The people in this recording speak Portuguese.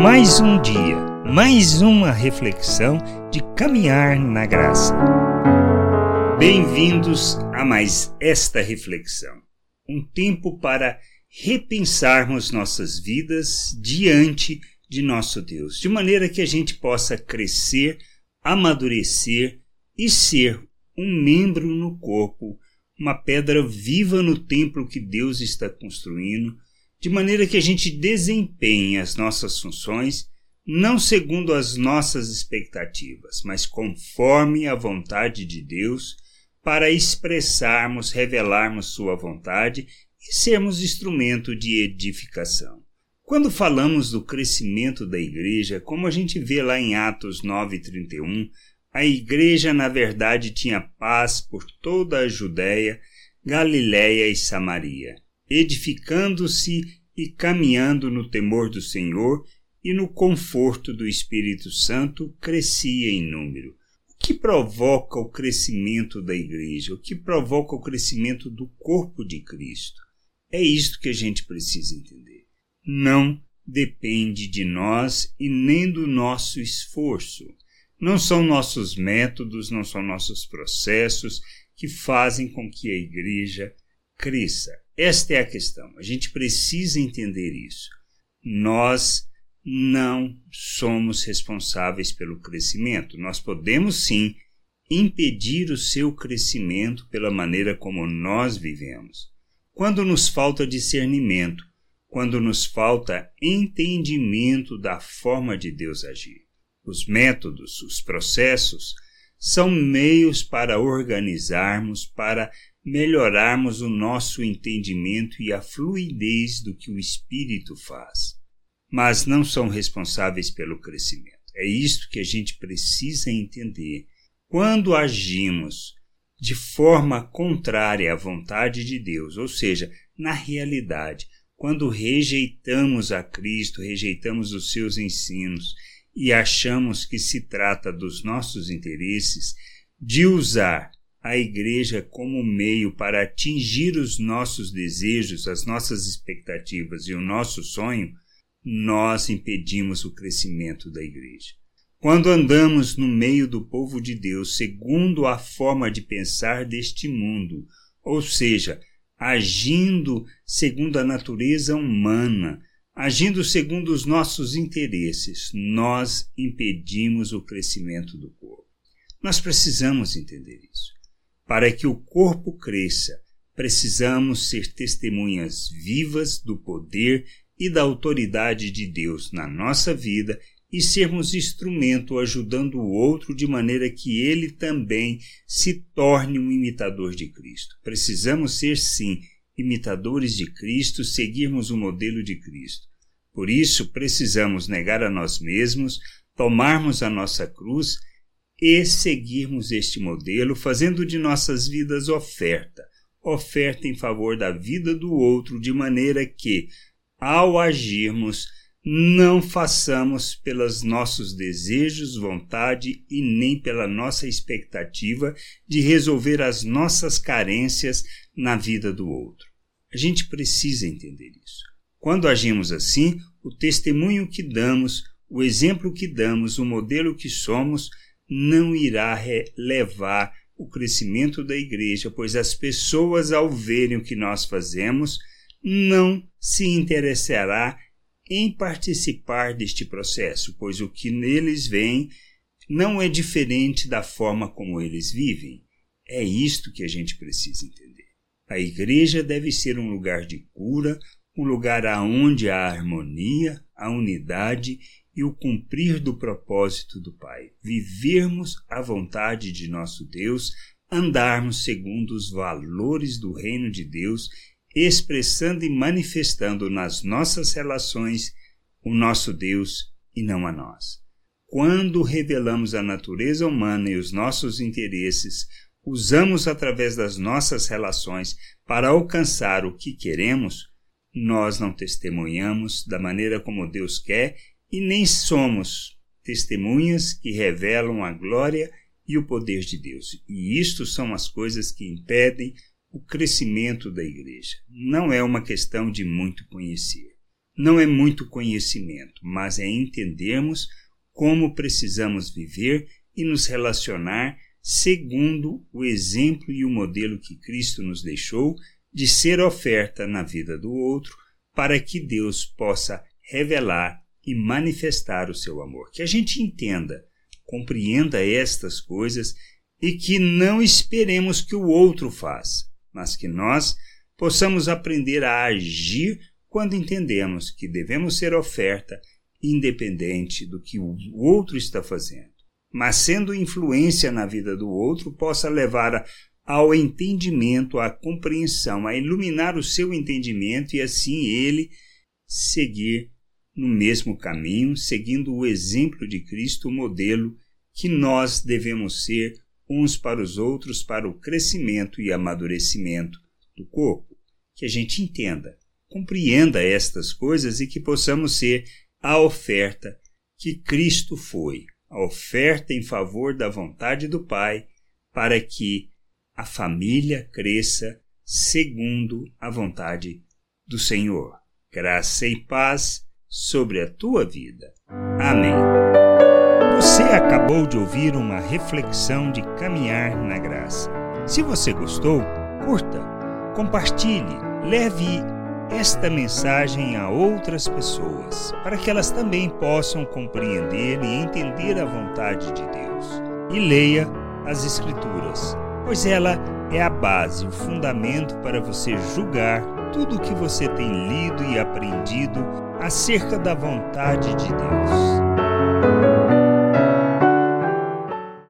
Mais um dia, mais uma reflexão de caminhar na graça. Bem-vindos a mais esta reflexão. Um tempo para repensarmos nossas vidas diante de nosso Deus, de maneira que a gente possa crescer, amadurecer e ser um membro no corpo, uma pedra viva no templo que Deus está construindo de maneira que a gente desempenhe as nossas funções não segundo as nossas expectativas, mas conforme a vontade de Deus, para expressarmos, revelarmos Sua vontade e sermos instrumento de edificação. Quando falamos do crescimento da igreja, como a gente vê lá em Atos 9:31, a igreja na verdade tinha paz por toda a Judéia, Galiléia e Samaria edificando-se e caminhando no temor do Senhor e no conforto do Espírito Santo, crescia em número. O que provoca o crescimento da igreja? O que provoca o crescimento do corpo de Cristo? É isto que a gente precisa entender. Não depende de nós e nem do nosso esforço. Não são nossos métodos, não são nossos processos que fazem com que a igreja cresça. Esta é a questão. A gente precisa entender isso. Nós não somos responsáveis pelo crescimento. Nós podemos sim impedir o seu crescimento pela maneira como nós vivemos. Quando nos falta discernimento, quando nos falta entendimento da forma de Deus agir. Os métodos, os processos, são meios para organizarmos, para melhorarmos o nosso entendimento e a fluidez do que o Espírito faz, mas não são responsáveis pelo crescimento. É isto que a gente precisa entender. Quando agimos de forma contrária à vontade de Deus, ou seja, na realidade, quando rejeitamos a Cristo, rejeitamos os seus ensinos e achamos que se trata dos nossos interesses, de usar a igreja como meio para atingir os nossos desejos, as nossas expectativas e o nosso sonho, nós impedimos o crescimento da igreja. Quando andamos no meio do povo de Deus segundo a forma de pensar deste mundo, ou seja, agindo segundo a natureza humana, agindo segundo os nossos interesses, nós impedimos o crescimento do povo. Nós precisamos entender isso. Para que o corpo cresça, precisamos ser testemunhas vivas do poder e da autoridade de Deus na nossa vida e sermos instrumento ajudando o outro de maneira que ele também se torne um imitador de Cristo. Precisamos ser, sim, imitadores de Cristo, seguirmos o modelo de Cristo. Por isso, precisamos negar a nós mesmos, tomarmos a nossa cruz e seguirmos este modelo, fazendo de nossas vidas oferta, oferta em favor da vida do outro, de maneira que, ao agirmos, não façamos pelos nossos desejos, vontade e nem pela nossa expectativa de resolver as nossas carências na vida do outro. A gente precisa entender isso. Quando agimos assim, o testemunho que damos, o exemplo que damos, o modelo que somos, não irá levar o crescimento da igreja, pois as pessoas, ao verem o que nós fazemos, não se interessará em participar deste processo, pois o que neles vem não é diferente da forma como eles vivem. É isto que a gente precisa entender. A igreja deve ser um lugar de cura, um lugar aonde há harmonia, a unidade e o cumprir do propósito do Pai, vivermos a vontade de nosso Deus, andarmos segundo os valores do reino de Deus, expressando e manifestando nas nossas relações o nosso Deus e não a nós. Quando revelamos a natureza humana e os nossos interesses, usamos através das nossas relações para alcançar o que queremos, nós não testemunhamos da maneira como Deus quer e nem somos testemunhas que revelam a glória e o poder de Deus. E isto são as coisas que impedem o crescimento da igreja. Não é uma questão de muito conhecer. não é muito conhecimento, mas é entendermos como precisamos viver e nos relacionar segundo o exemplo e o modelo que Cristo nos deixou de ser oferta na vida do outro, para que Deus possa revelar e manifestar o seu amor. Que a gente entenda, compreenda estas coisas e que não esperemos que o outro faça, mas que nós possamos aprender a agir quando entendemos que devemos ser oferta independente do que o outro está fazendo, mas sendo influência na vida do outro, possa levar ao entendimento, à compreensão, a iluminar o seu entendimento e assim ele seguir no mesmo caminho, seguindo o exemplo de Cristo, o modelo que nós devemos ser uns para os outros para o crescimento e amadurecimento do corpo. Que a gente entenda, compreenda estas coisas e que possamos ser a oferta que Cristo foi, a oferta em favor da vontade do Pai, para que a família cresça segundo a vontade do Senhor. Graça e paz sobre a tua vida. Amém. Você acabou de ouvir uma reflexão de caminhar na graça. Se você gostou, curta, compartilhe, leve esta mensagem a outras pessoas, para que elas também possam compreender e entender a vontade de Deus. E leia as Escrituras, pois ela é a base, o fundamento para você julgar tudo o que você tem lido e aprendido acerca da vontade de Deus.